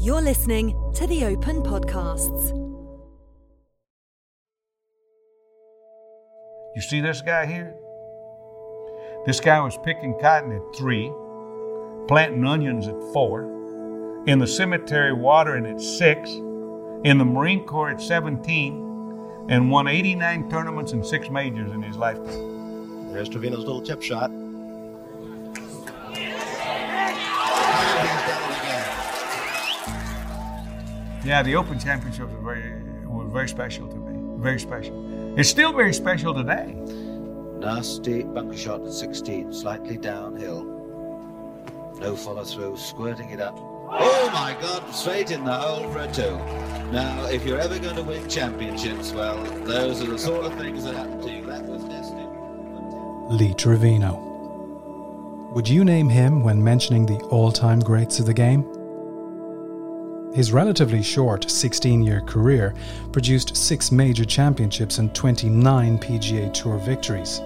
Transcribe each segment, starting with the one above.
You're listening to the Open Podcasts. You see this guy here? This guy was picking cotton at three, planting onions at four, in the cemetery watering at six, in the Marine Corps at 17, and won 89 tournaments and six majors in his lifetime. There's Trevino's little chip shot. Yeah, the Open Championships were very, were very special to me. Very special. It's still very special today. Nasty bunker shot at 16, slightly downhill. No follow through, squirting it up. Oh my God, straight in the hole for a two. Now, if you're ever going to win championships, well, those are the sort of things that happen to you. That was destined. Lee Trevino. Would you name him when mentioning the all time greats of the game? His relatively short 16 year career produced six major championships and 29 PGA Tour victories.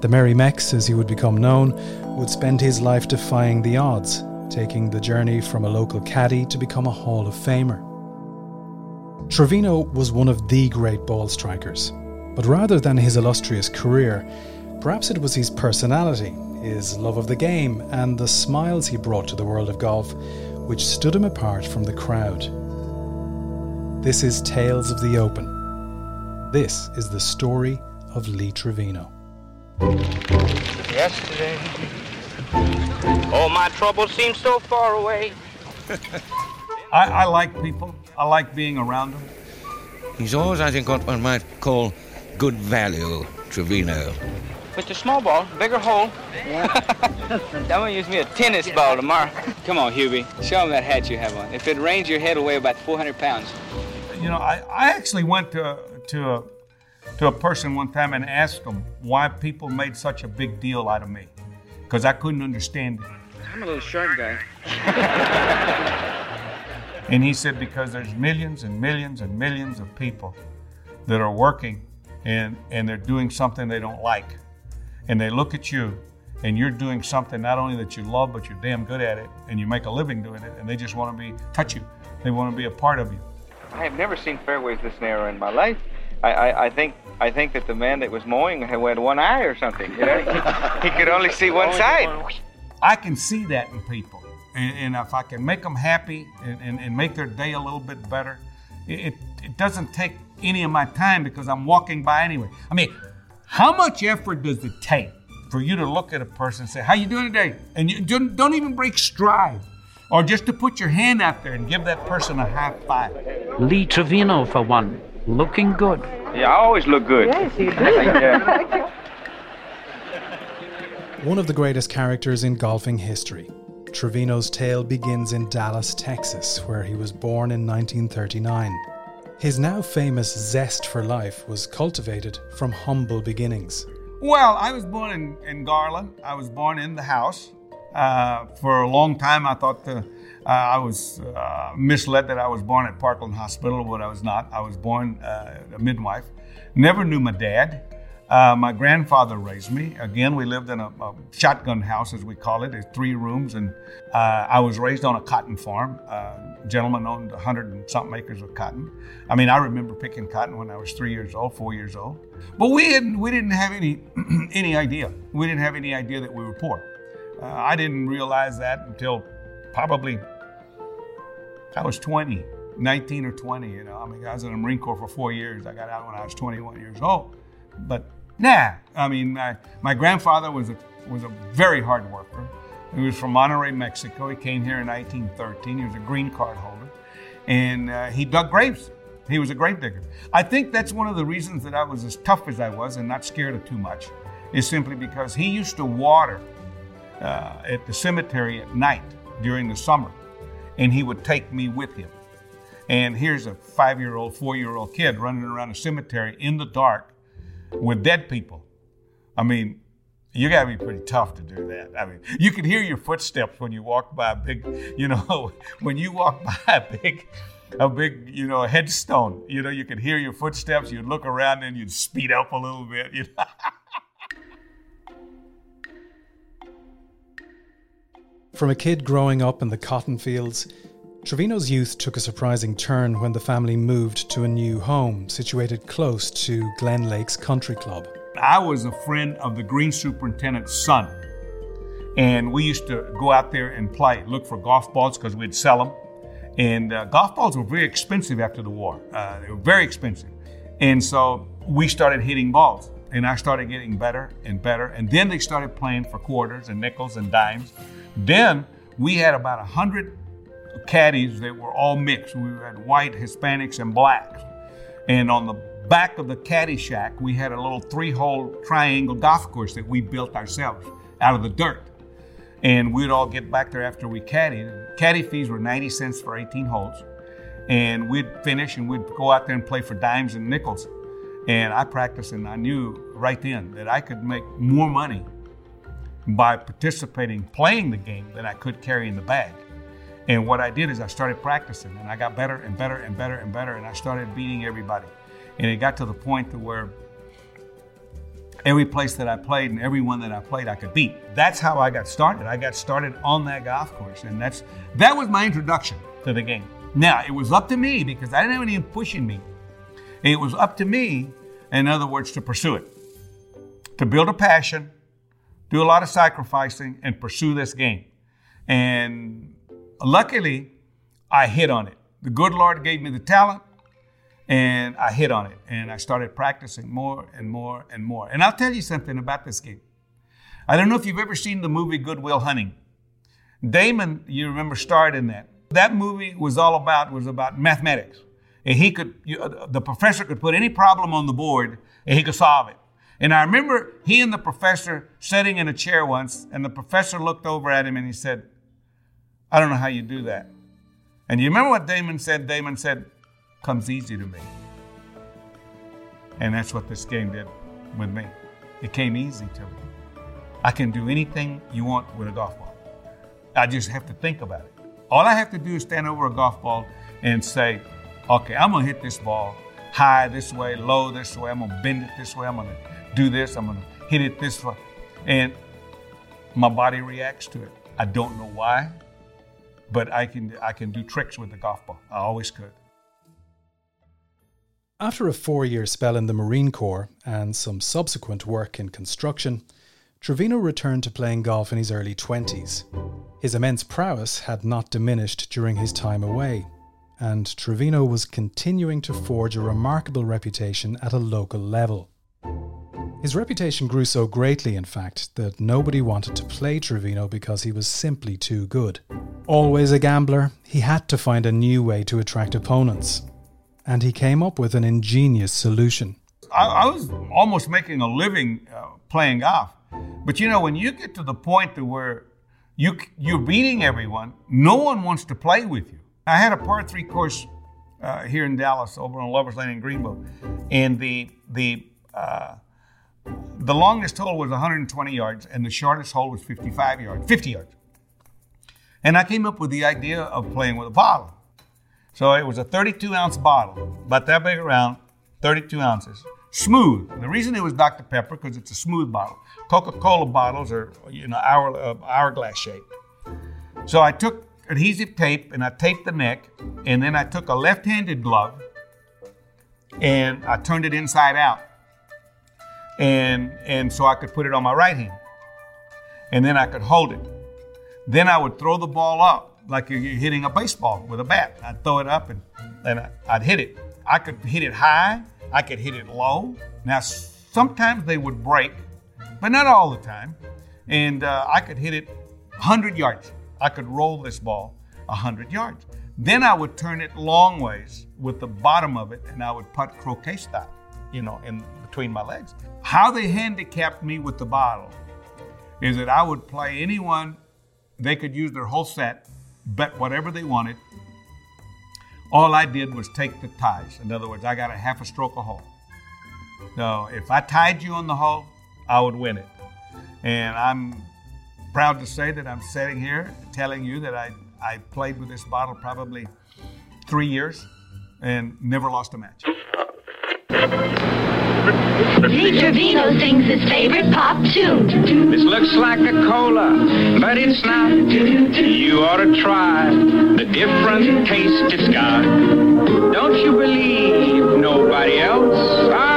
The Merry Mex, as he would become known, would spend his life defying the odds, taking the journey from a local caddy to become a Hall of Famer. Trevino was one of the great ball strikers, but rather than his illustrious career, perhaps it was his personality, his love of the game, and the smiles he brought to the world of golf which stood him apart from the crowd. This is Tales of the Open. This is the story of Lee Trevino. Yesterday, all my troubles seem so far away. I, I like people. I like being around them. He's always, I think, what one might call good value, Trevino. With the small ball, bigger hole. I'm gonna use me a tennis ball tomorrow. Come on, Hubie. Show him that hat you have on. If it rains, your head will weigh about 400 pounds. You know, I, I actually went to to a to a person one time and asked him why people made such a big deal out of me, because I couldn't understand it. I'm a little short guy. And he said because there's millions and millions and millions of people that are working and and they're doing something they don't like, and they look at you and you're doing something not only that you love but you're damn good at it and you make a living doing it and they just want to be touch you they want to be a part of you I have never seen fairways this narrow in my life. I, I, I think I think that the man that was mowing had had one eye or something. You know, he could only see one side. i can see that in people and, and if i can make them happy and, and, and make their day a little bit better it, it, it doesn't take any of my time because i'm walking by anyway i mean how much effort does it take for you to look at a person and say how you doing today and you don't, don't even break stride or just to put your hand out there and give that person a high five Lee Trevino, for one, looking good. Yeah, I always look good. Yes, you do. yeah. One of the greatest characters in golfing history. Trevino's tale begins in Dallas, Texas, where he was born in 1939. His now famous zest for life was cultivated from humble beginnings. Well, I was born in, in Garland. I was born in the house. Uh, for a long time, I thought the, uh, I was uh, misled that I was born at Parkland Hospital, but I was not. I was born uh, a midwife. Never knew my dad. Uh, my grandfather raised me. Again, we lived in a, a shotgun house, as we call it. It's three rooms, and uh, I was raised on a cotton farm. Uh, gentleman owned a hundred and something acres of cotton. I mean, I remember picking cotton when I was three years old, four years old. But we didn't, we didn't have any, any idea. We didn't have any idea that we were poor. Uh, I didn't realize that until probably I was 20, 19 or 20. You know, I mean, I was in the Marine Corps for four years. I got out when I was 21 years old. But nah, I mean, my, my grandfather was a was a very hard worker. He was from Monterrey, Mexico. He came here in 1913. He was a green card holder, and uh, he dug graves. He was a grave digger. I think that's one of the reasons that I was as tough as I was and not scared of too much, is simply because he used to water uh, at the cemetery at night during the summer, and he would take me with him. And here's a five year old, four year old kid running around a cemetery in the dark with dead people. I mean, you got to be pretty tough to do that. I mean, you can hear your footsteps when you walk by a big, you know, when you walk by a big, a big, you know, headstone. You know, you could hear your footsteps. You'd look around and you'd speed up a little bit. You know? From a kid growing up in the cotton fields, Trevino's youth took a surprising turn when the family moved to a new home situated close to Glen Lakes Country Club. I was a friend of the green superintendent's son. And we used to go out there and play, look for golf balls because we'd sell them. And uh, golf balls were very expensive after the war. Uh, they were very expensive. And so we started hitting balls. And I started getting better and better. And then they started playing for quarters and nickels and dimes. Then we had about a 100 caddies that were all mixed. We had white, Hispanics, and blacks. And on the back of the caddy shack, we had a little three hole triangle golf course that we built ourselves out of the dirt. And we'd all get back there after we caddied. Caddy fees were 90 cents for 18 holes. And we'd finish and we'd go out there and play for dimes and nickels. And I practiced and I knew right then that I could make more money by participating, playing the game than I could carry in the bag. And what I did is I started practicing and I got better and better and better and better and I started beating everybody. And it got to the point to where every place that I played and everyone that I played I could beat. That's how I got started. I got started on that golf course and that's that was my introduction to the game. Now, it was up to me because I didn't have anyone pushing me. It was up to me, in other words, to pursue it. To build a passion, do a lot of sacrificing and pursue this game. And luckily, I hit on it. The good Lord gave me the talent and I hit on it and I started practicing more and more and more. And I'll tell you something about this game. I don't know if you've ever seen the movie Good Will Hunting. Damon, you remember, starred in that. That movie was all about was about mathematics, and he could you, uh, the professor could put any problem on the board and he could solve it. And I remember he and the professor sitting in a chair once, and the professor looked over at him and he said, "I don't know how you do that." And you remember what Damon said? Damon said, comes easy to me. And that's what this game did with me. It came easy to me. I can do anything you want with a golf ball. I just have to think about it. All I have to do is stand over a golf ball and say, okay, I'm going to hit this ball high this way, low this way. I'm going to bend it this way. I'm going to do this. I'm going to hit it this way. And my body reacts to it. I don't know why, but I can, I can do tricks with the golf ball. I always could. After a four year spell in the Marine Corps and some subsequent work in construction, Trevino returned to playing golf in his early 20s. His immense prowess had not diminished during his time away, and Trevino was continuing to forge a remarkable reputation at a local level. His reputation grew so greatly, in fact, that nobody wanted to play Trevino because he was simply too good. Always a gambler, he had to find a new way to attract opponents, and he came up with an ingenious solution. I, I was almost making a living uh, playing golf. But you know, when you get to the point to where you, you're beating everyone, no one wants to play with you. I had a par three course uh, here in Dallas over on Lovers Lane in Greenville, and the the uh, the longest hole was 120 yards, and the shortest hole was 55 yards, 50 yards. And I came up with the idea of playing with a bottle. So it was a 32 ounce bottle, about that big around, 32 ounces. Smooth. The reason it was Dr. Pepper because it's a smooth bottle. Coca-Cola bottles are, you know, hour, uh, hourglass shape. So I took adhesive tape and I taped the neck, and then I took a left-handed glove and I turned it inside out, and and so I could put it on my right hand, and then I could hold it. Then I would throw the ball up like you're hitting a baseball with a bat. I'd throw it up and, and I'd hit it. I could hit it high, I could hit it low. Now, sometimes they would break, but not all the time. And uh, I could hit it 100 yards. I could roll this ball 100 yards. Then I would turn it long ways with the bottom of it and I would putt croquet style, you know, in between my legs. How they handicapped me with the bottle is that I would play anyone, they could use their whole set bet whatever they wanted. All I did was take the ties. In other words, I got a half a stroke a hole. So if I tied you on the hole, I would win it. And I'm proud to say that I'm sitting here telling you that I, I played with this bottle probably three years and never lost a match. Lee Trevino sings his favorite pop tune. This looks like a cola, but it's not. You ought to try the different taste it's got. Don't you believe nobody else? Ah,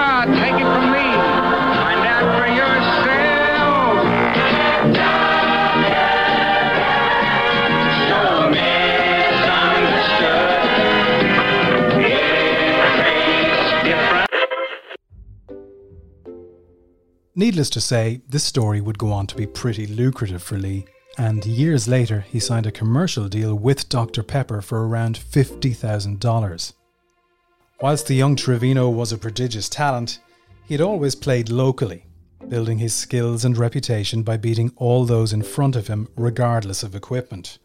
Needless to say, this story would go on to be pretty lucrative for Lee, and years later he signed a commercial deal with Dr. Pepper for around $50,000. Whilst the young Trevino was a prodigious talent, he had always played locally, building his skills and reputation by beating all those in front of him regardless of equipment.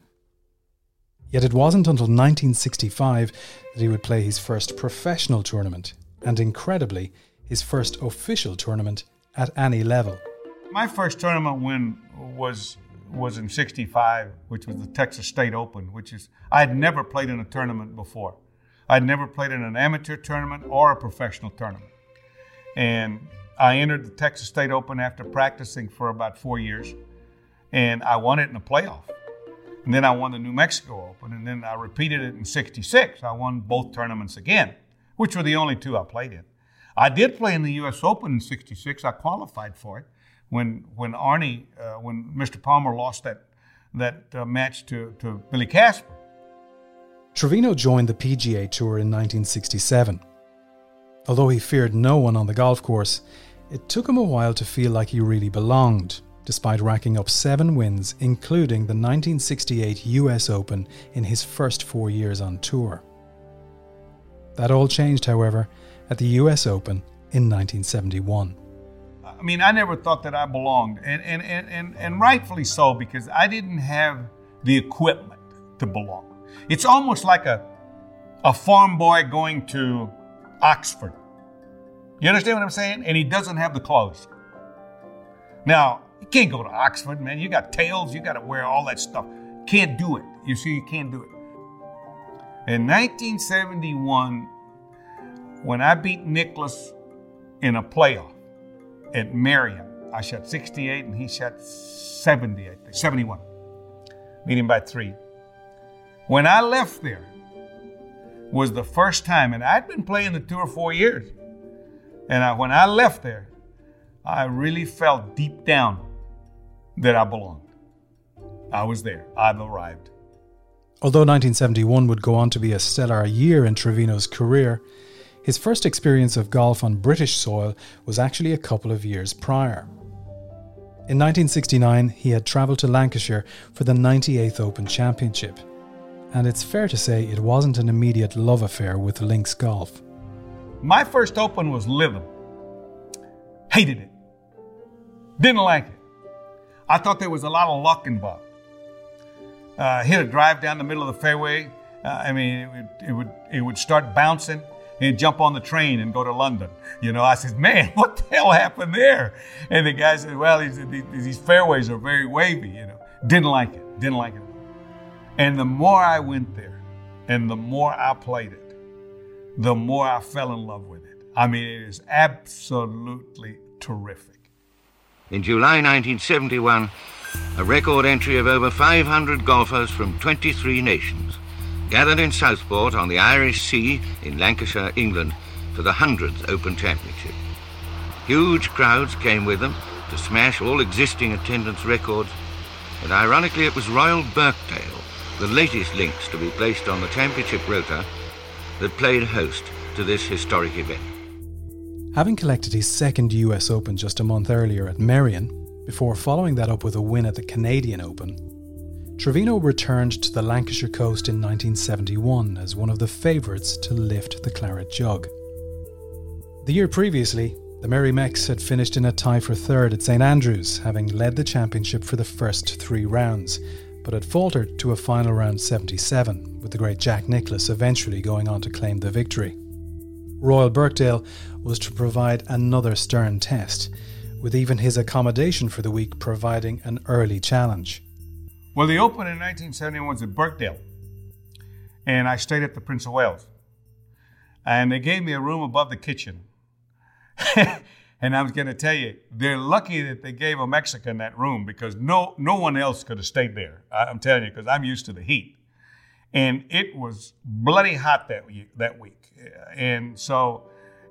Yet it wasn't until 1965 that he would play his first professional tournament, and incredibly, his first official tournament at any level. My first tournament win was was in '65, which was the Texas State Open, which is I had never played in a tournament before. I'd never played in an amateur tournament or a professional tournament, and I entered the Texas State Open after practicing for about four years, and I won it in a playoff. And then I won the New Mexico Open, and then I repeated it in '66. I won both tournaments again, which were the only two I played in. I did play in the U.S. Open in '66. I qualified for it when when Arnie, uh, when Mr. Palmer lost that that uh, match to, to Billy Casper. Trevino joined the PGA Tour in 1967. Although he feared no one on the golf course, it took him a while to feel like he really belonged, despite racking up seven wins, including the 1968 US Open in his first four years on tour. That all changed, however, at the US Open in 1971. I mean, I never thought that I belonged, and and, and, and, and rightfully so, because I didn't have the equipment to belong. It's almost like a a farm boy going to Oxford. You understand what I'm saying? And he doesn't have the clothes. Now, you can't go to Oxford, man. You got tails, you got to wear all that stuff. Can't do it. You see, you can't do it. In 1971, when I beat Nicklaus in a playoff at Merion, I shot 68 and he shot 70, I think, 71. Beat him by three. When I left there was the first time, and I'd been playing the tour four years. And I, when I left there, I really felt deep down that I belonged. I was there. I've arrived. Although 1971 would go on to be a stellar year in Trevino's career, his first experience of golf on British soil was actually a couple of years prior. In 1969, he had travelled to Lancashire for the 98th Open Championship, and it's fair to say it wasn't an immediate love affair with links golf. My first Open was Lytham. Hated it. Didn't like it. I thought there was a lot of luck involved. Uh, hit a drive down the middle of the fairway. Uh, I mean, it would, it would it would start bouncing and jump on the train and go to London. You know, I said, man, what the hell happened there? And the guy said, well, he said, these, fairways are very wavy. You know, didn't like it. Didn't like it. And the more I went there, and the more I played it, the more I fell in love with it. I mean, it is absolutely terrific. In July 1971, a record entry of over 500 golfers from 23 nations gathered in Southport on the Irish Sea in Lancashire, England, for the 100th Open Championship. Huge crowds came with them to smash all existing attendance records, and ironically, it was Royal Birkdale, the latest links to be placed on the championship rota, that played host to this historic event. Having collected his second US Open just a month earlier at Merion, before following that up with a win at the Canadian Open, Trevino returned to the Lancashire coast in 1971 as one of the favourites to lift the Claret Jug. The year previously, the Merry Mex had finished in a tie for third at St Andrews, having led the championship for the first three rounds, but had faltered to a final round 77, with the great Jack Nicklaus eventually going on to claim the victory. Royal Birkdale was to provide another stern test, with even his accommodation for the week providing an early challenge. Well, the Open in 1971 was at Birkdale, and I stayed at the Prince of Wales. And they gave me a room above the kitchen. and I was going to tell you, they're lucky that they gave a Mexican that room because no no one else could have stayed there. I'm telling you, because I'm used to the heat, and it was bloody hot that week. That week, and so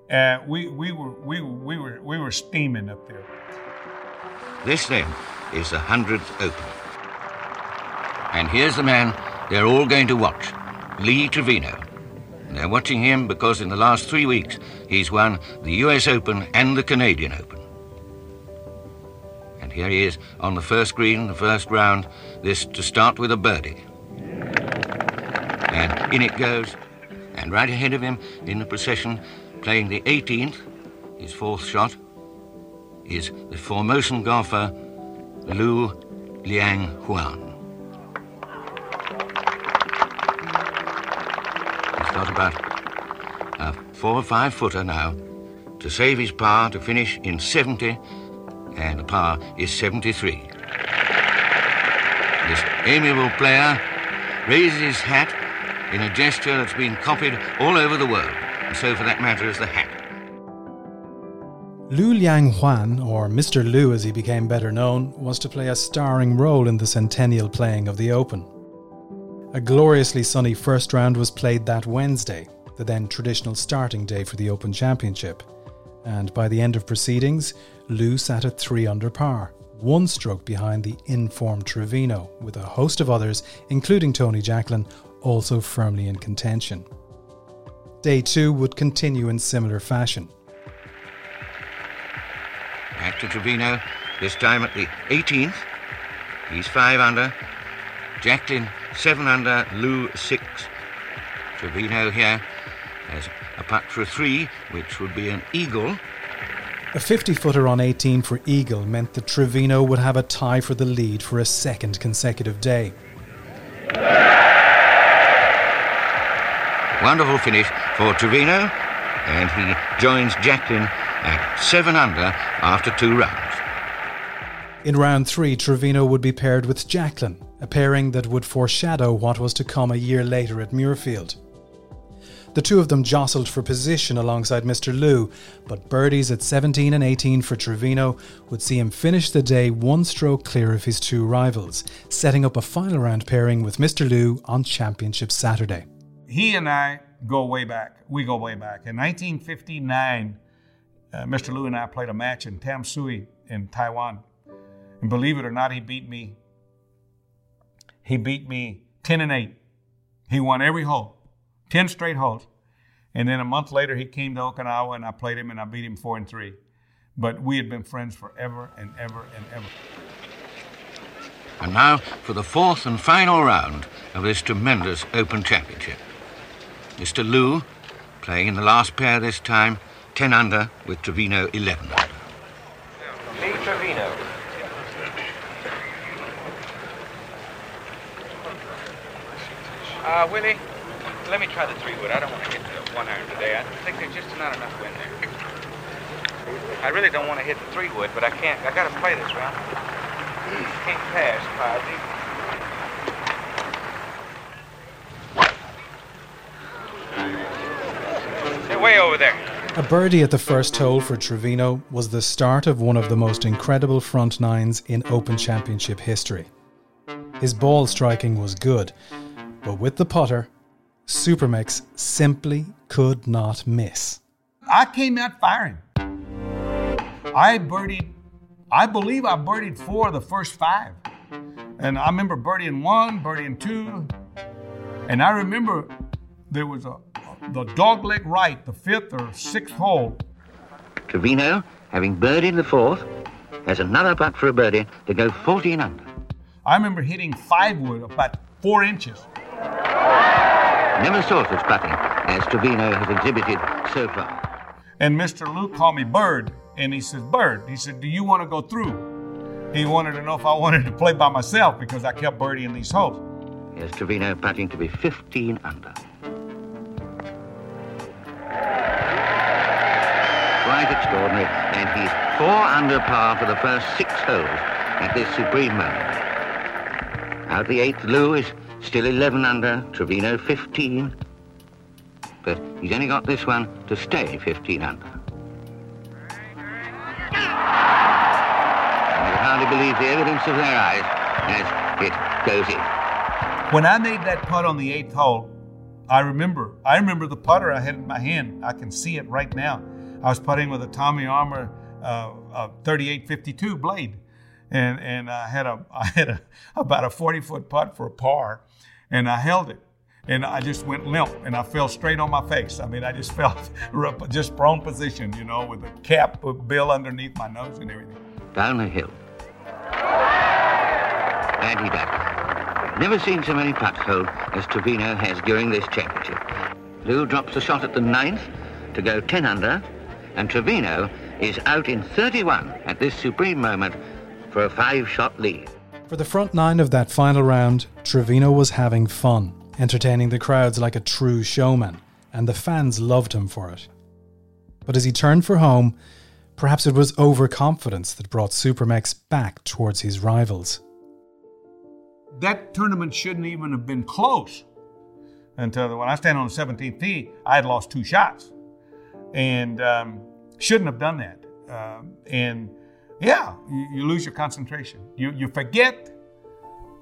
uh, we we were we we were we were steaming up there. This then is the hundredth Open, and here's the man they're all going to watch, Lee Trevino. They're watching him because in the last three weeks he's won the US Open and the Canadian Open. And here he is on the first green, the first round, this to start with a birdie. And in it goes, and right ahead of him in the procession, playing the 18th, his fourth shot, is the Formosan golfer Lu Liang Huan. Got about a four or five footer now to save his par to finish in 70, and the par is 73. This amiable player raises his hat in a gesture that's been copied all over the world, and so for that matter is the hat. Lu Liang Huan, or Mr. Lu as he became better known, was to play a starring role in the centennial playing of the Open. A gloriously sunny first round was played that Wednesday, the then traditional starting day for the Open Championship. And by the end of proceedings, Lu sat at 3 under par, one stroke behind the informed Trevino, with a host of others, including Tony Jacklin, also firmly in contention. Day 2 would continue in similar fashion. Back to Trevino, this time at the 18th. He's 5 under. Jacklin seven under, Lu six. Trevino here has a putt for a three, which would be an eagle. A 50 footer on 18 for Eagle meant that Trevino would have a tie for the lead for a second consecutive day. Wonderful finish for Trevino, and he joins Jacklin at 7 under after two rounds. In round three, Trevino would be paired with Jacklin, a pairing that would foreshadow what was to come a year later at Muirfield. The two of them jostled for position alongside Mr. Lu, but birdies at 17 and 18 for Trevino would see him finish the day one stroke clear of his two rivals, setting up a final round pairing with Mr. Lu on Championship Saturday. He and I go way back. We go way back. In 1959, uh, Mr. Lu and I played a match in Tamsui in Taiwan. And believe it or not, he beat me he beat me 10 and 8. He won every hole, 10 straight holes. And then a month later, he came to Okinawa and I played him and I beat him 4 and 3. But we had been friends forever and ever and ever. And now for the fourth and final round of this tremendous Open Championship. Mr. Lu, playing in the last pair this time, 10 under with Trevino 11 under. Lee Trevino. Uh, Willie, let me try the three wood. I don't want to hit the one iron today. I think there's just not enough wind there. I really don't want to hit the three wood, but I can't. I got to play this round. Can't pass, Posy. Way over there. A birdie at the first hole for Trevino was the start of one of the most incredible front nines in Open Championship history. His ball striking was good, but with the putter, Supermex simply could not miss. I came out firing. I birdied, I believe I birdied four of the first five. And I remember birdieing one, birdieing two. And I remember there was a, the dogleg right, the fifth or sixth hole. Trevino, having birdied the fourth, has another putt for a birdie to go 14 under. I remember hitting five wood about four inches. Never saw such putting as Trevino has exhibited so far. And Mr. Lu called me Bird, and he says, Bird, he said, do you want to go through? He wanted to know if I wanted to play by myself because I kept birdieing these holes. Here's Trevino putting to be 15 under. Quite extraordinary, and he's four under par for the first six holes at this supreme moment. Out the eighth, Lu is Still 11 under, Trevino 15. But he's only got this one to stay 15 under. I hardly believe the evidence of their eyes as it goes in. When I made that putt on the eighth hole, I remember. I remember the putter I had in my hand. I can see it right now. I was putting with a Tommy Armour uh, 3852 blade, and and I had a I had a about a 40 foot putt for a par, and I held it, and I just went limp, and I fell straight on my face. I mean, I just felt just prone position, you know, with the cap of bill underneath my nose and everything. Down the hill, and he does. Never seen so many putts hold as Trevino has during this championship. Lu drops the shot at the ninth to go 10 under, and Trevino is out in 31 at this supreme moment for a five-shot lead. For the front nine of that final round, Trevino was having fun, entertaining the crowds like a true showman, and the fans loved him for it. But as he turned for home, perhaps it was overconfidence that brought Supermex back towards his rivals that tournament shouldn't even have been close until when I stand on the 17th tee, I had lost two shots and um, shouldn't have done that. Um, and yeah, you, you, lose your concentration. You, you forget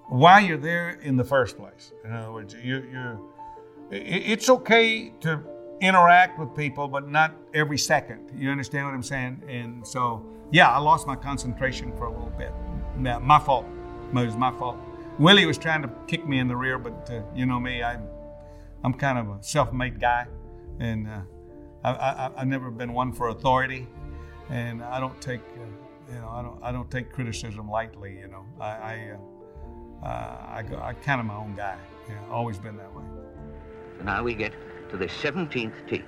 why you're there in the first place. In other words, you, you're, it's okay to interact with people, but not every second. You understand what I'm saying? And so, yeah, I lost my concentration for a little bit. My fault. It was my fault. Willie was trying to kick me in the rear, but uh, you know me, I'm, I'm kind of a self-made guy, and uh, I, I, I've never been one for authority, and I don't take, uh, you know, I don't, I don't take criticism lightly. You know, I, I, uh, uh, I, I kind of my own guy. Yeah, always been that way. So Now we get to the 17th tee.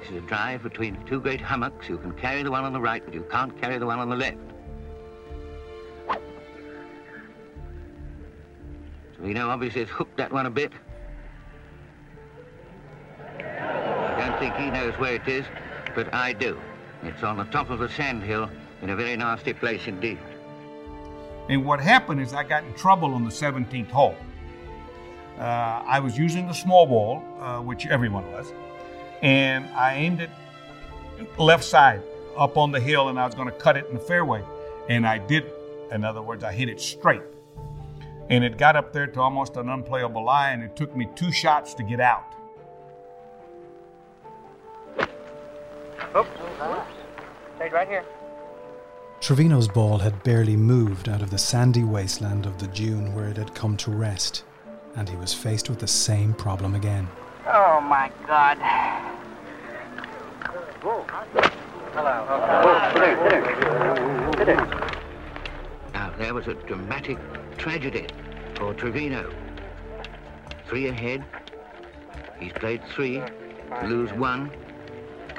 This is a drive between two great hummocks. You can carry the one on the right, but you can't carry the one on the left. So we know, obviously has hooked that one a bit. I don't think he knows where it is, but I do. It's on the top of a sand hill in a very nasty place indeed. And what happened is I got in trouble on the 17th hole. Uh, I was using the small ball, uh, which everyone was, and I aimed it left side up on the hill, and I was going to cut it in the fairway. And I did. In other words, I hit it straight and it got up there to almost an unplayable lie, and it took me two shots to get out. Oops. Stayed right here. Trevino's ball had barely moved out of the sandy wasteland of the dune where it had come to rest, and he was faced with the same problem again. Oh my God. Hello. Oh, now, there was a dramatic tragedy for Trevino. Three ahead. He's played three, lose one,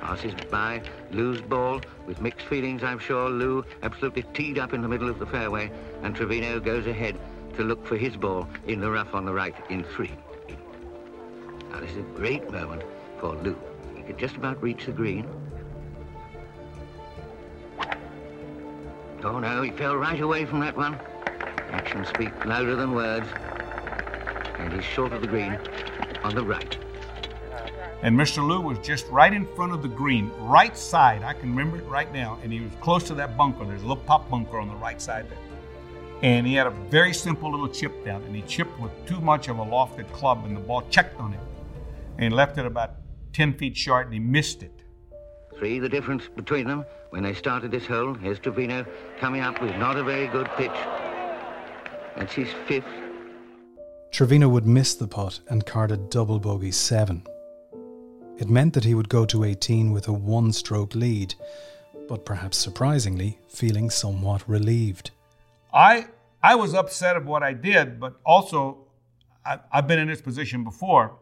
passes by, lose ball, with mixed feelings, I'm sure. Lu absolutely teed up in the middle of the fairway, and Trevino goes ahead to look for his ball in the rough on the right in three. Now, this is a great moment for Lu. He could just about reach the green. Oh, no, he fell right away from that one. Actions speak louder than words. And he's short of the green on the right. And Mr. Lu was just right in front of the green, right side. I can remember it right now. And he was close to that bunker. There's a little pop bunker on the right side there. And he had a very simple little chip down. And he chipped with too much of a lofted club, and the ball checked on it and left it about 10 feet short, and he missed it. Three, the difference between them when they started this hole. Here's Trevino coming up with not a very good pitch. And she's fifth. Trevino would miss the putt and carded double bogey seven. It meant that he would go to 18 with a one stroke lead, but perhaps surprisingly, feeling somewhat relieved. I, I was upset of what I did, but also I, have been in this position before.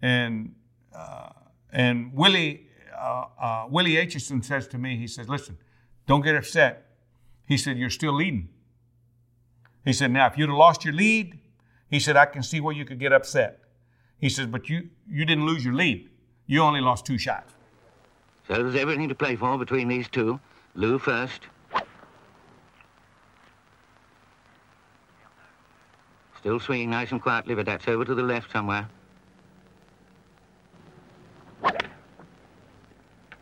And, uh, and Willie, uh, uh, Willie Aitchison says to me, he says, listen, don't get upset. He said, you're still leading. He said, Now, if you'd have lost your lead, he said, I can see where you could get upset. He says, But you, you didn't lose your lead. You only lost two shots. So there's everything to play for between these two. Lu first. Still swinging nice and quietly, but that's over to the left somewhere.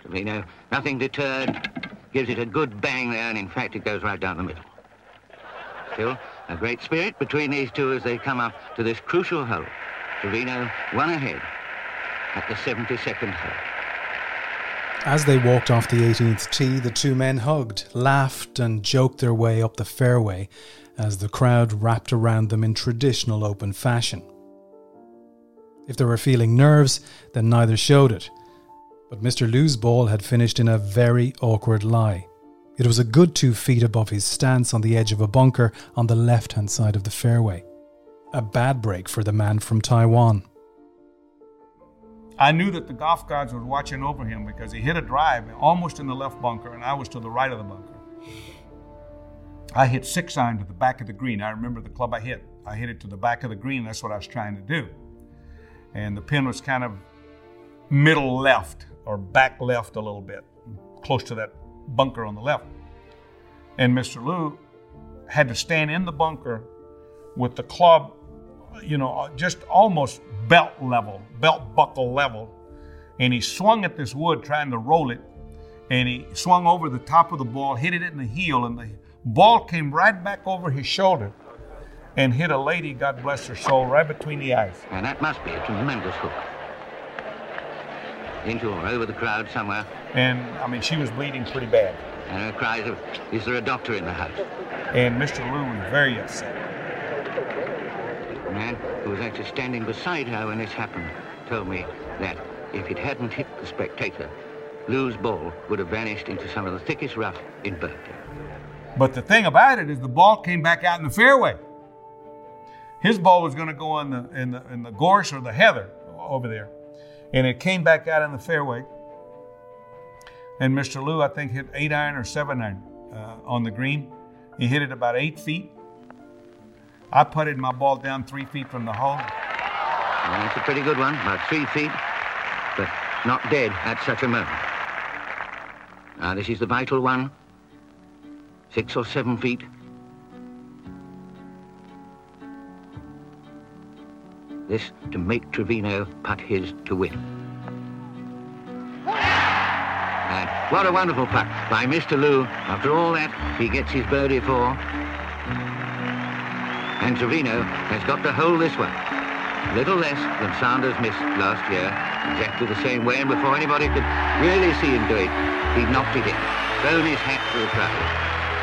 Trevino, nothing deterred. gives it a good bang there, and in fact, it goes right down the middle. Still, a great spirit between these two as they come up to this crucial hole. Trevino one ahead at the 72nd hole. As they walked off the 18th tee, the two men hugged, laughed, and joked their way up the fairway as the crowd wrapped around them in traditional open fashion. If they were feeling nerves, then neither showed it. But Mr. Lu's ball had finished in a very awkward lie. It was a good two feet above his stance on the edge of a bunker on the left hand side of the fairway. A bad break for the man from Taiwan. I knew that the golf gods were watching over him because he hit a drive almost in the left bunker, and I was to the right of the bunker. I hit six iron to the back of the green. I remember the club I hit. I hit it to the back of the green. That's what I was trying to do. And the pin was kind of middle left or back left a little bit, close to that bunker on the left. And Mr. Lu had to stand in the bunker with the club, you know, just almost belt level, belt buckle level. And he swung at this wood trying to roll it. And he swung over the top of the ball, hit it in the heel, and the ball came right back over his shoulder and hit a lady, God bless her soul, right between the eyes. And that must be a tremendous hook. Into or over the crowd somewhere. And, I mean, she was bleeding pretty bad. And her cries of, is there a doctor in the house? And Mr. Lu was very upset. Man who was actually standing beside her when this happened told me that if it hadn't hit the spectator, Lu's ball would have vanished into some of the thickest rough in Birkdale. But the thing about it is the ball came back out in the fairway. His ball was going to go in the, in the in the gorse or the heather over there, and it came back out in the fairway. And Mr. Lu, I think, hit eight iron or seven iron uh, on the green. He hit it about eight feet. I putted my ball down three feet from the hole. Well, that's a pretty good one, about three feet, but not dead at such a moment. Now, this is the vital one. Six or seven feet. This to make Trevino putt his to win. And what a wonderful putt by Mr. Lu. After all that, he gets his birdie for. And Trevino has got to hold this one. Little less than Sanders missed last year, exactly the same way, and before anybody could really see him do it, he knocked it in, thrown his hat to the crowd.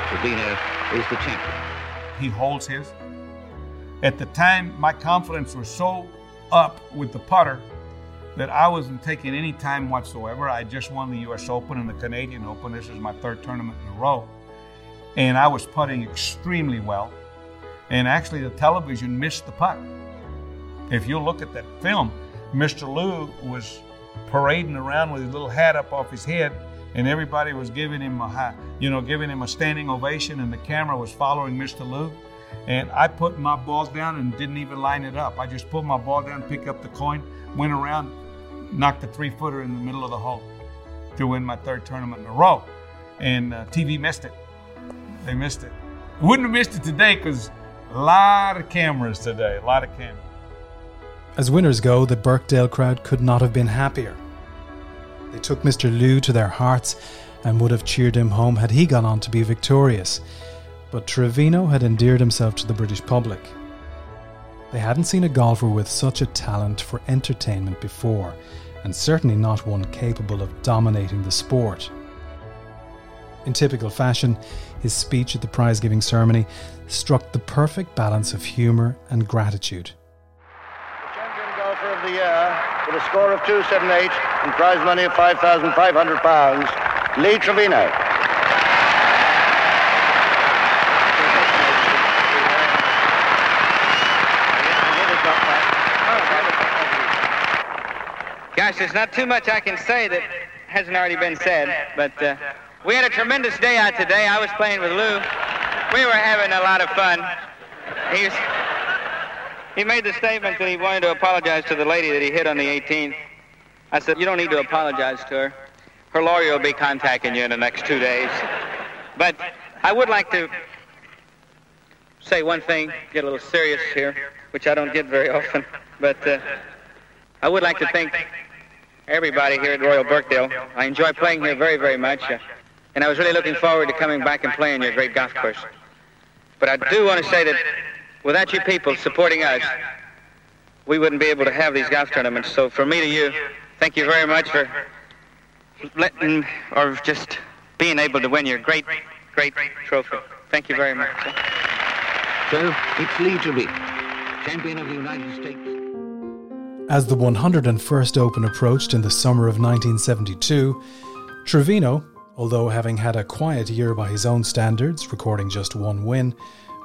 Trevino is the champion. He holds his. At the time, my confidence was so up with the putter that I wasn't taking any time whatsoever. I just won the U.S. Open and the Canadian Open. This is my third tournament in a row. And I was putting extremely well. And actually, the television missed the putt. If you look at that film, Mr. Lu was parading around with his little hat up off his head, and everybody was giving him a, you know, giving him a standing ovation, and the camera was following Mr. Lu. And I put my ball down and didn't even line it up. I just put my ball down, picked up the coin, went around, knocked a three footer in the middle of the hole to win my third tournament in a row. And uh, TV missed it. They missed it. Wouldn't have missed it today because a lot of cameras today, a lot of cameras. As winners go, the Birkdale crowd could not have been happier. They took Mr. Lu to their hearts and would have cheered him home had he gone on to be victorious. But Trevino had endeared himself to the British public. They hadn't seen a golfer with such a talent for entertainment before, and certainly not one capable of dominating the sport. In typical fashion, his speech at the prize giving ceremony struck the perfect balance of humour and gratitude. The champion golfer of the year, with a score of 278 and prize money of £5,500, Lee Trevino. Gosh, there's not too much I can say that hasn't already been said, but uh, we had a tremendous day out today. I was playing with Lu. We were having a lot of fun. He, he made the statement that he wanted to apologize to the lady that he hit on the 18th. I said, you don't need to apologize to her. Her lawyer will be contacting you in the next two days. But I would like to say one thing, get a little serious here, which I don't get very often. But uh, I would like to thank everybody here at Royal Birkdale. I enjoy playing here very, very much. Uh, and I was really looking forward to coming back and playing your great golf course. But I do want to say that without you people supporting us, we wouldn't be able to have these golf tournaments. So from me to you, thank you very much for letting or just being able to win your great, great trophy. Thank you very much. So it's Lee Trevino, champion of the United States. As the 101st Open approached in the summer of 1972, Trevino, although having had a quiet year by his own standards, recording just one win,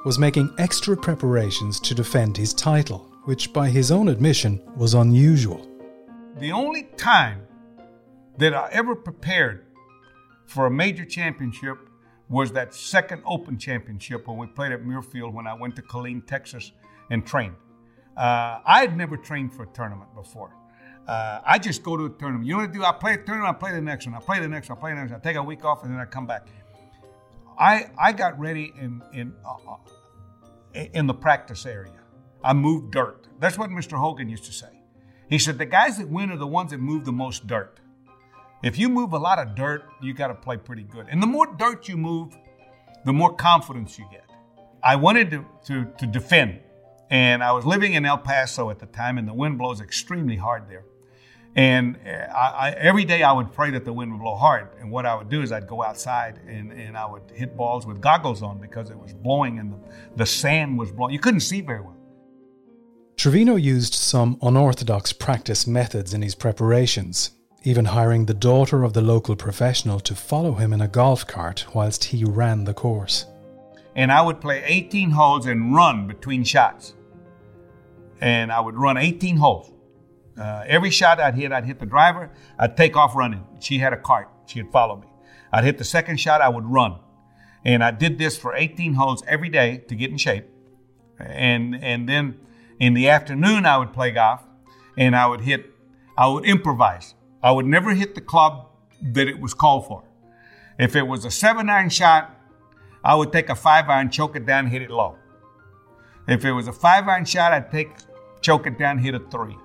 was making extra preparations to defend his title, which by his own admission was unusual. The only time that I ever prepared for a major championship was that second Open Championship when we played at Muirfield when I went to Killeen, Texas, and trained. Uh, I had never trained for a tournament before. Uh, I just go to a tournament. You know what I do? I play a tournament, I play the next one, I play the next one, I play the next one. I take a week off and then I come back. I I got ready in in uh, uh in the practice area. I moved dirt. That's what Mr. Hogan used to say. He said the guys that win are the ones that move the most dirt. If you move a lot of dirt, you got to play pretty good. And the more dirt you move, the more confidence you get. I wanted to, to, to defend, and I was living in El Paso at the time, and the wind blows extremely hard there. And eh, I, I, every day I would pray that the wind would blow hard. And what I would do is I'd go outside and, and I would hit balls with goggles on because it was blowing and the, the sand was blowing. You couldn't see very well. Trevino used some unorthodox practice methods in his preparations, even hiring the daughter of the local professional to follow him in a golf cart whilst he ran the course. And I would play 18 holes and run between shots. And I would run 18 holes. Uh, every shot I'd hit, I'd hit the driver, I'd take off running. She had a cart, she'd follow me. I'd hit the second shot, I would run. And I did this for 18 holes every day to get in shape. And, and then in the afternoon, I would play golf and I would hit, I would improvise. I would never hit the club that it was called for. If it was a seven iron shot, I would take a five iron, choke it down, hit it low. If it was a five iron shot, I'd take, choke it down, hit a three.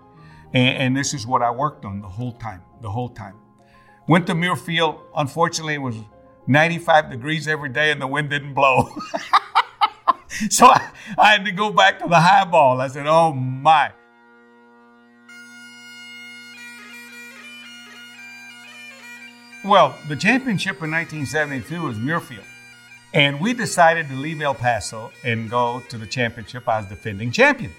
And, and this is what I worked on the whole time, the whole time. Went to Muirfield. Unfortunately, it was 95 degrees every day and the wind didn't blow. so I, I had to go back to the high ball. I said, oh my. Well, the championship in 1972 was Muirfield. And we decided to leave El Paso and go to the championship. I was defending champion.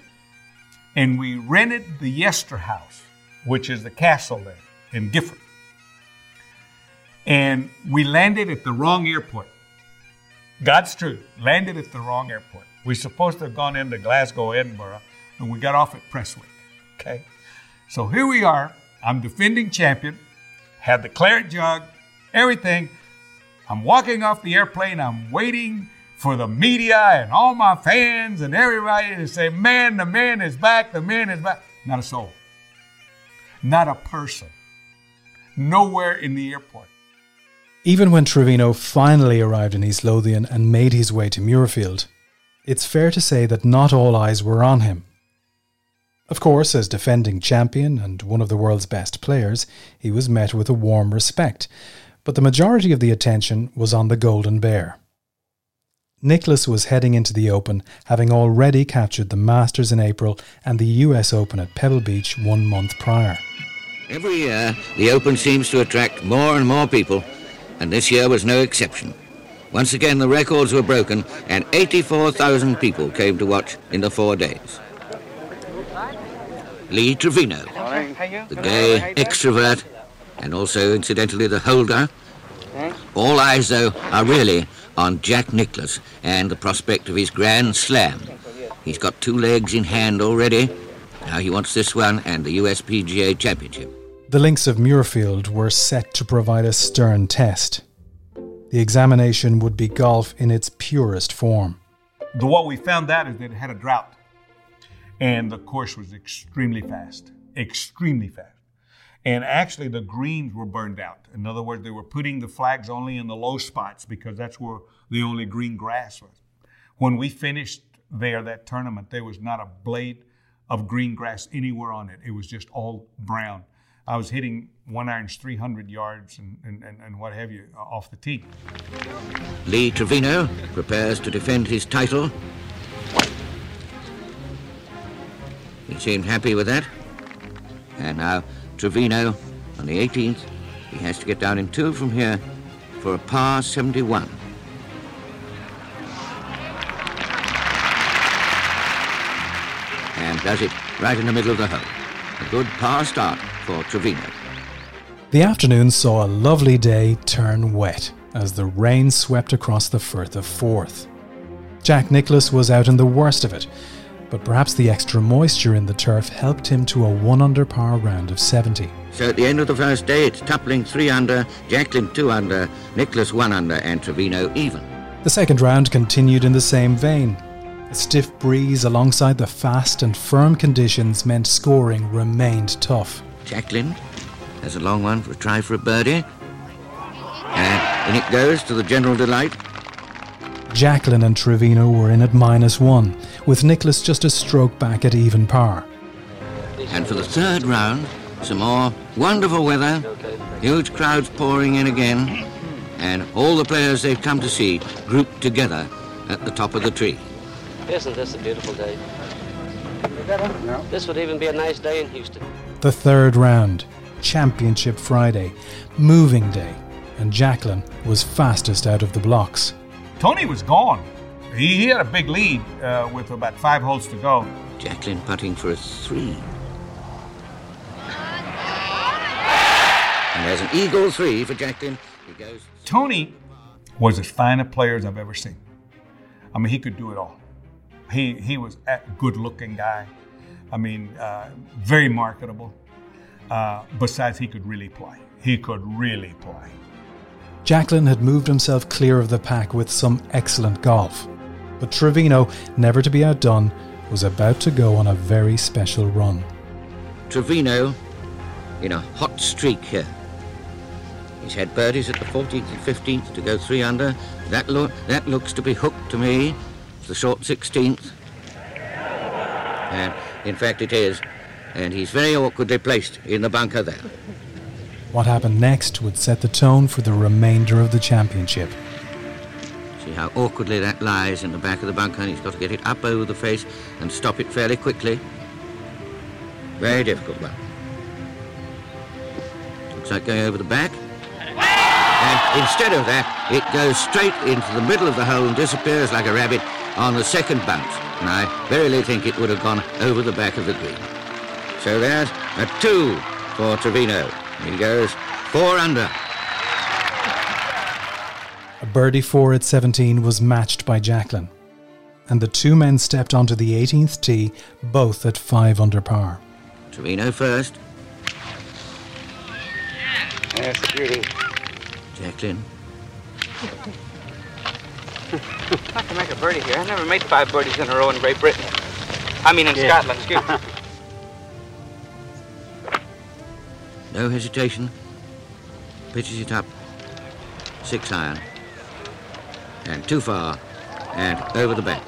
And we rented the Yester House, which is the castle there in Gifford. And we landed at the wrong airport. God's truth, landed at the wrong airport. We supposed to have gone into Glasgow, Edinburgh, and we got off at Prestwick. Okay? So here we are. I'm defending champion had the claret jug, everything. I'm walking off the airplane. I'm waiting for the media and all my fans and everybody to say, Man, the man is back, the man is back. Not a soul. Not a person. Nowhere in the airport. Even when Trevino finally arrived in East Lothian and made his way to Muirfield, it's fair to say that not all eyes were on him. Of course, as defending champion and one of the world's best players, he was met with a warm respect, but the majority of the attention was on the Golden Bear. Nicklaus was heading into the Open, having already captured the Masters in April and the US Open at Pebble Beach one month prior. Every year, the Open seems to attract more and more people, and this year was no exception. Once again, the records were broken, and 84,000 people came to watch in the four days. Lee Trevino, the gay extrovert, and also, incidentally, the holder. Hmm? All eyes, though, are really on Jack Nicklaus and the prospect of his Grand Slam. He's got two legs in hand already. Now he wants this one and the USPGA Championship. The links of Muirfield were set to provide a stern test. The examination would be golf in its purest form. The, what we found out is that it had a drought and the course was extremely fast, extremely fast. And actually, the greens were burned out. In other words, they were putting the flags only in the low spots because that's where the only green grass was. When we finished there, that tournament, there was not a blade of green grass anywhere on it. It was just all brown. I was hitting one irons 300 yards and, and, and, what have you uh, off the tee. Lee Trevino prepares to defend his title. He seemed happy with that. And now Trevino on the 18th, he has to get down in two from here for a par 71. And does it right in the middle of the hole. A good par start for Trevino. The afternoon saw a lovely day turn wet as the rain swept across the Firth of Forth. Jack Nicklaus was out in the worst of it, but perhaps the extra moisture in the turf helped him to a one under par round of 70. So at the end of the first day, it's Tupling three under, Jacklin two under, Nicklaus one under, and Trevino even. The second round continued in the same vein. A stiff breeze alongside the fast and firm conditions meant scoring remained tough. Jacklin has a long one for a try for a birdie. And in it goes to the general delight. Jacklin and Trevino were in at minus one, with Nicklaus just a stroke back at even par. And for the third round, some more wonderful weather, huge crowds pouring in again, and all the players they've come to see grouped together at the top of the tree. Isn't this a beautiful day? This would even be a nice day in Houston. The third round, Championship Friday, moving day, and Jacklin was fastest out of the blocks. Tony was gone. He, he had a big lead uh, with about five holes to go. Jacklin putting for a three. And there's an eagle three for Jacklin. He goes. Tony was as fine a player as I've ever seen. I mean, he could do it all. He he was a good-looking guy. I mean, uh, very marketable. Uh, besides, he could really play. He could really play. Jacklin had moved himself clear of the pack with some excellent golf. But Trevino, never to be outdone, was about to go on a very special run. Trevino in a hot streak here. He's had birdies at the 14th and 15th to go three under. That, lo- that looks to be hooked to me. It's the short 16th. And in fact, it is. And he's very awkwardly placed in the bunker there. What happened next would set the tone for the remainder of the championship. See how awkwardly that lies in the back of the bunker, and he's got to get it up over the face and stop it fairly quickly. Very difficult one. Looks like going over the back. And instead of that, it goes straight into the middle of the hole and disappears like a rabbit on the second bounce. And I verily think it would have gone over the back of the green. So there's a two for Trevino. He goes four under. A birdie four at 17 was matched by Jacklin, And the two men stepped onto the 18th tee, both at five under par. Trevino first. Yes, beauty. Jacklin. I can make a birdie here. I never made five birdies in a row in Great Britain. I mean in Yeah. Scotland, excuse me. No hesitation. Pitches it up. Six iron. And too far. And over the back.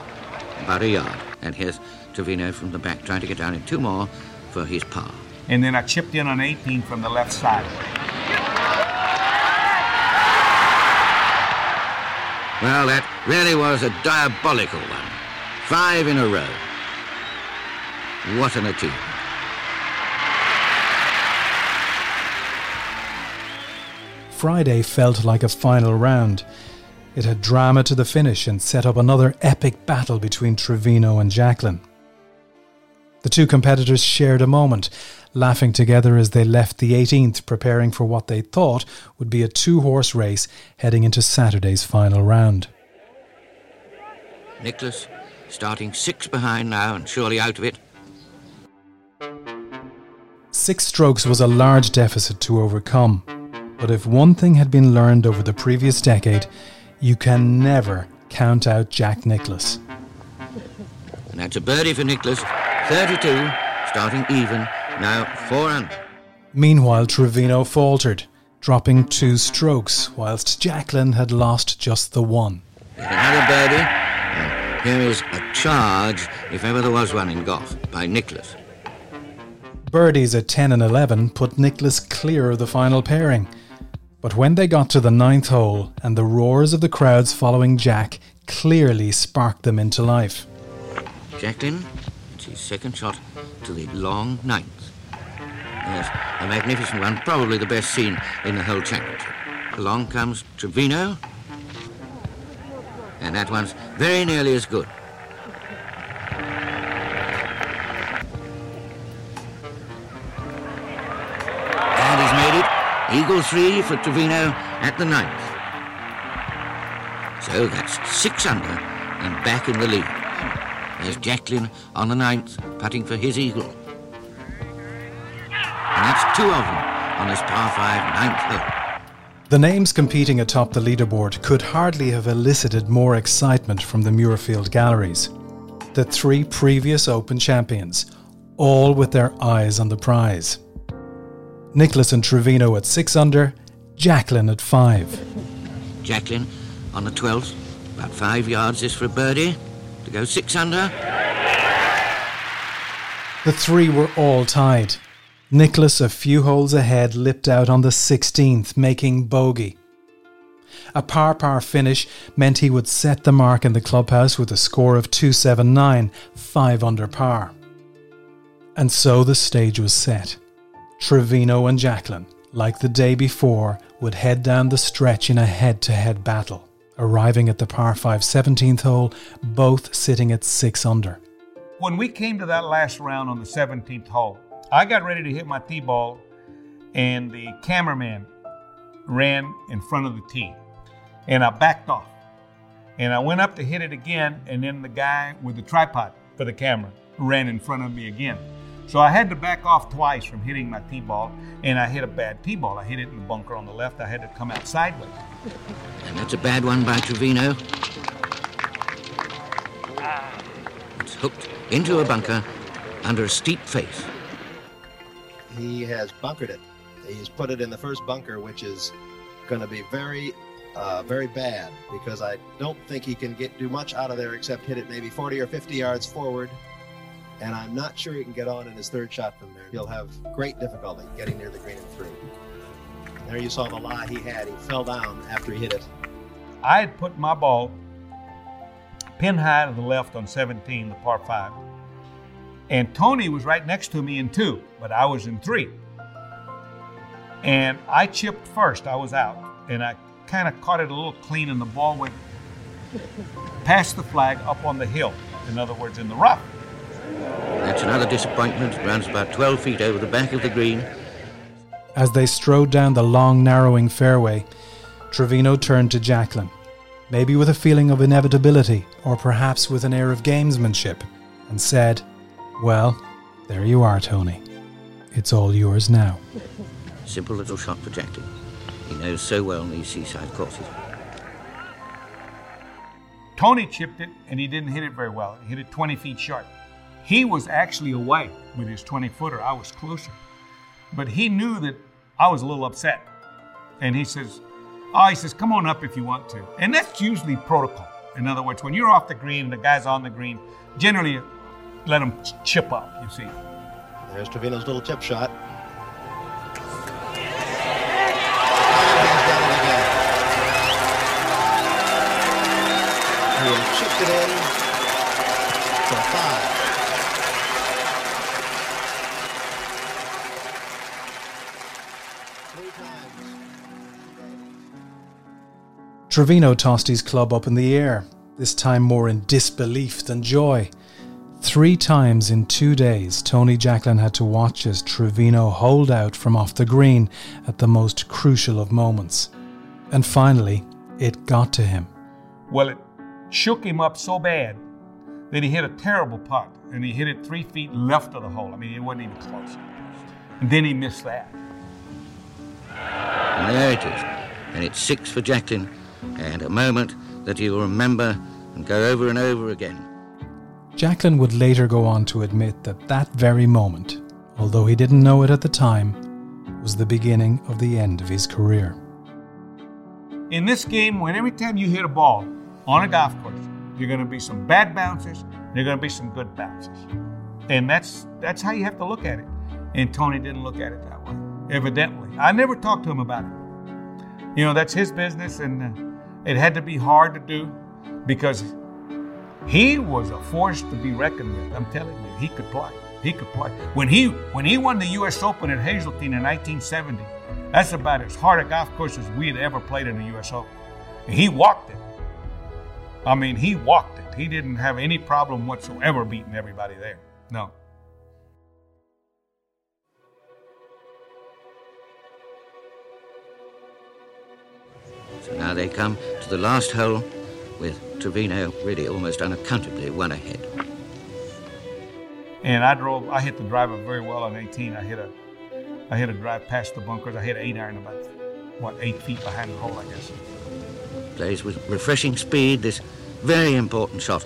About a yard. And here's Trevino from the back trying to get down in two more for his par. And then I chipped in on 18 from the left side. Well, that really was a diabolical one. Five in a row. What an achievement. Friday felt like a final round. It had drama to the finish and set up another epic battle between Trevino and Jacklin. The two competitors shared a moment, laughing together as they left the 18th, preparing for what they thought would be a two horse race heading into Saturday's final round. Nicklaus starting six behind now and surely out of it. Six strokes was a large deficit to overcome. But if one thing had been learned over the previous decade, you can never count out Jack Nicklaus. And that's a birdie for Nicklaus. 32, starting even, now four under. Meanwhile, Trevino faltered, dropping two strokes, whilst Jacklin had lost just the one. Another birdie. And here is a charge, if ever there was one in golf, by Nicklaus. Birdies at 10 and 11 put Nicklaus clear of the final pairing. But when they got to the ninth hole and the roars of the crowds following Jack clearly sparked them into life. Jacklin, it's his second shot to the long ninth. Yes, a magnificent one, probably the best seen in the whole championship. Along comes Trevino, and that one's very nearly as good. Eagle three for Trevino at the ninth. So that's six under and back in the lead. There's Jacklin on the ninth, putting for his eagle. And that's two of them on this par five ninth hole. The names competing atop the leaderboard could hardly have elicited more excitement from the Muirfield galleries. The three previous Open champions, all with their eyes on the prize. Nicklaus and Trevino at 6 under, Jacklin at 5. Jacklin on the 12th, about five yards this for a birdie to go six under. The three were all tied. Nicklaus, a few holes ahead, lipped out on the 16th, making bogey. A par par finish meant he would set the mark in the clubhouse with a score of 279, 5 under par. And so the stage was set. Trevino and Jacklin, like the day before, would head down the stretch in a head to head battle, arriving at the par 5 17th hole, both sitting at 6 under. When we came to that last round on the 17th hole, I got ready to hit my tee ball, and the cameraman ran in front of the tee. And I backed off. And I went up to hit it again, and then the guy with the tripod for the camera ran in front of me again. So I had to back off twice from hitting my tee ball, and I hit a bad tee ball. I hit it in the bunker on the left. I had to come out sideways. And that's a bad one by Trevino. It's hooked into a bunker under a steep face. He has bunkered it. He's put it in the first bunker, which is going to be very, uh, very bad because I don't think he can get do much out of there except hit it maybe 40 or 50 yards forward. And I'm not sure he can get on in his third shot from there. He'll have great difficulty getting near the green and through. There you saw the lie he had. He fell down after he hit it. I had put my ball pin high to the left on 17, the par 5. And Tony was right next to me in two, but I was in three. And I chipped first, I was out. And I kind of caught it a little clean, and the ball went past the flag up on the hill. In other words, in the rough. That's another disappointment. It runs about 12 feet over the back of the green. As they strode down the long, narrowing fairway, Trevino turned to Jacklin, maybe with a feeling of inevitability, or perhaps with an air of gamesmanship, and said, Well, there you are, Tony. It's all yours now. Simple little shot for Jacklin. He knows so well these seaside courses. Tony chipped it, and he didn't hit it very well. He hit it 20 feet short. He was actually away with his 20 footer. I was closer. But he knew that I was a little upset. And he says, Oh, he says, come on up if you want to. And that's usually protocol. In other words, when you're off the green and the guy's on the green, generally let him chip up, you see. There's Trevino's little chip shot. He chipped it in Trevino tossed his club up in the air, this time more in disbelief than joy. Three times in two days, Tony Jacklin had to watch as Trevino holed out from off the green at the most crucial of moments. And finally, it got to him. Well, it shook him up so bad that he hit a terrible putt, and he hit it three feet left of the hole. I mean, it wasn't even close. And then he missed that. And there it is. And it's six for Jacklin, and a moment that he will remember and go over and over again. Jacklin would later go on to admit that that very moment, although he didn't know it at the time, was the beginning of the end of his career. In this game, when every time you hit a ball on a golf course, you're going to be some bad bouncers, there are going to be some good bounces. And that's that's how you have to look at it. And Tony didn't look at it that way, evidently. I never talked to him about it. You know, that's his business, and uh, it had to be hard to do because he was a force to be reckoned with. I'm telling you, he could play. He could play. When he when he won the U.S. Open at Hazeltine in 1970, that's about as hard a golf course as we had ever played in the U.S. Open. And he walked it. I mean, he walked it. He didn't have any problem whatsoever beating everybody there. No. So now they come to the last hole with Trevino really almost unaccountably one ahead. And I drove. I hit the driver very well on 18. I hit a, I hit a drive past the bunkers. I hit an eight iron about what eight feet behind the hole, I guess. Plays with refreshing speed this very important shot.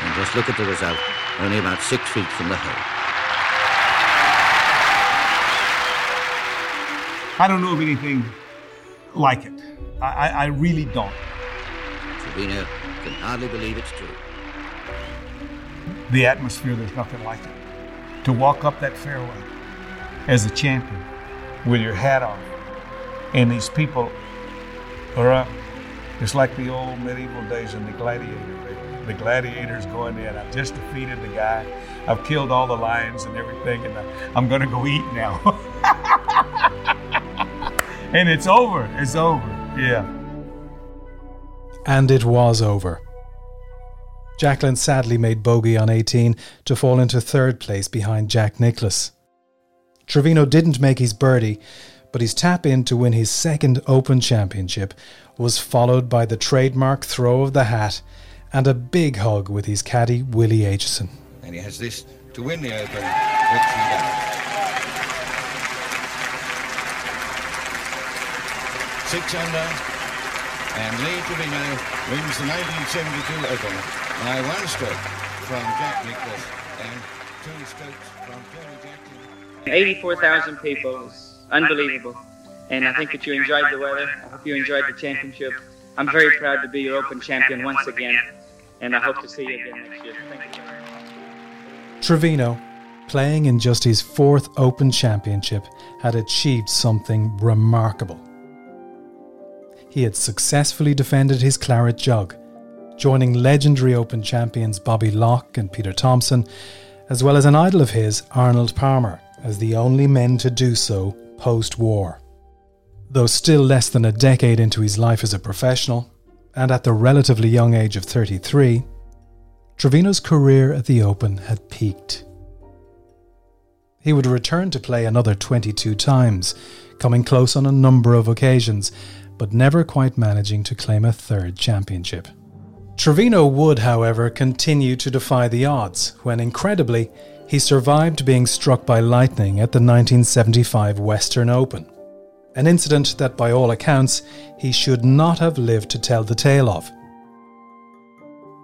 And just look at the result. Only about six feet from the hole. I don't know of anything like it. I, I, really don't. Trevino can hardly believe it's true. The atmosphere, there's nothing like it. To walk up that fairway as a champion with your hat on, and these people are up. It's like the old medieval days in the gladiator. The gladiators going in. I've just defeated the guy. I've killed all the lions and everything, and I'm going to go eat now. and it's over. It's over. Yeah. And it was over. Jacklin sadly made bogey on 18 to fall into third place behind Jack Nicklaus. Trevino didn't make his birdie, but his tap in to win his second Open Championship was followed by the trademark throw of the hat and a big hug with his caddy Willie Aitchison. And he has this to win the Open with three down. Six under, and Lee Trevino wins the 1972 Open by one stroke from Jack Nicklaus and two strokes from Tony Jacklin. 84,000 people is unbelievable. And I think that you enjoyed the weather. I hope you enjoyed the championship. I'm very proud to be your Open champion once again. And I hope to see you again next year. Thank you. Trevino, playing in just his fourth Open Championship, had achieved something remarkable. He had successfully defended his claret jug, joining legendary Open champions Bobby Locke and Peter Thomson, as well as an idol of his, Arnold Palmer, as the only men to do so post war. Though still less than a decade into his life as a professional, and at the relatively young age of 33, Trevino's career at the Open had peaked. He would return to play another 22 times, coming close on a number of occasions, but never quite managing to claim a third championship. Trevino would, however, continue to defy the odds when, incredibly, he survived being struck by lightning at the 1975 Western Open, an incident that, by all accounts, he should not have lived to tell the tale of.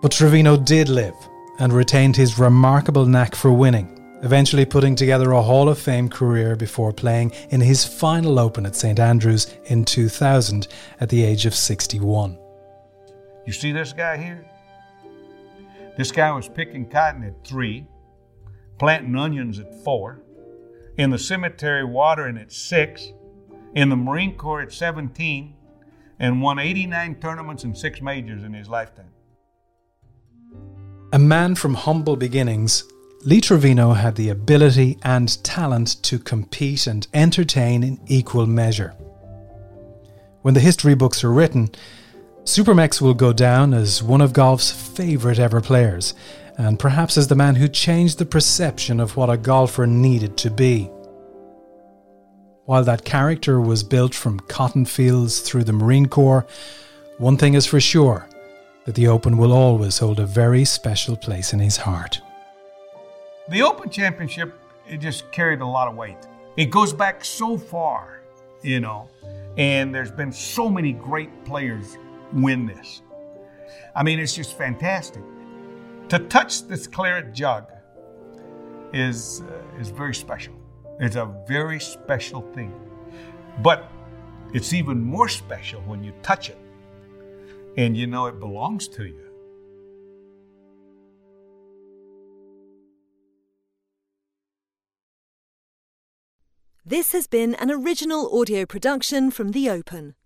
But Trevino did live and retained his remarkable knack for winning, eventually putting together a Hall of Fame career before playing in his final Open at St Andrews in 2000 at the age of 61. You see this guy here? This guy was picking cotton at three, planting onions at four, in the cemetery watering at six, in the Marine Corps at 17, and won 89 tournaments and six majors in his lifetime. A man from humble beginnings, Lee Trevino had the ability and talent to compete and entertain in equal measure. When the history books are written, Supermex will go down as one of golf's favourite ever players, and perhaps as the man who changed the perception of what a golfer needed to be. While that character was built from cotton fields through the Marine Corps, one thing is for sure that the Open will always hold a very special place in his heart. The Open Championship, it just carried a lot of weight. It goes back so far, you know, and there's been so many great players win this. I mean, it's just fantastic. To touch this claret jug is, uh, is very special. It's a very special thing. But it's even more special when you touch it and you know it belongs to you. This has been an original audio production from The Open.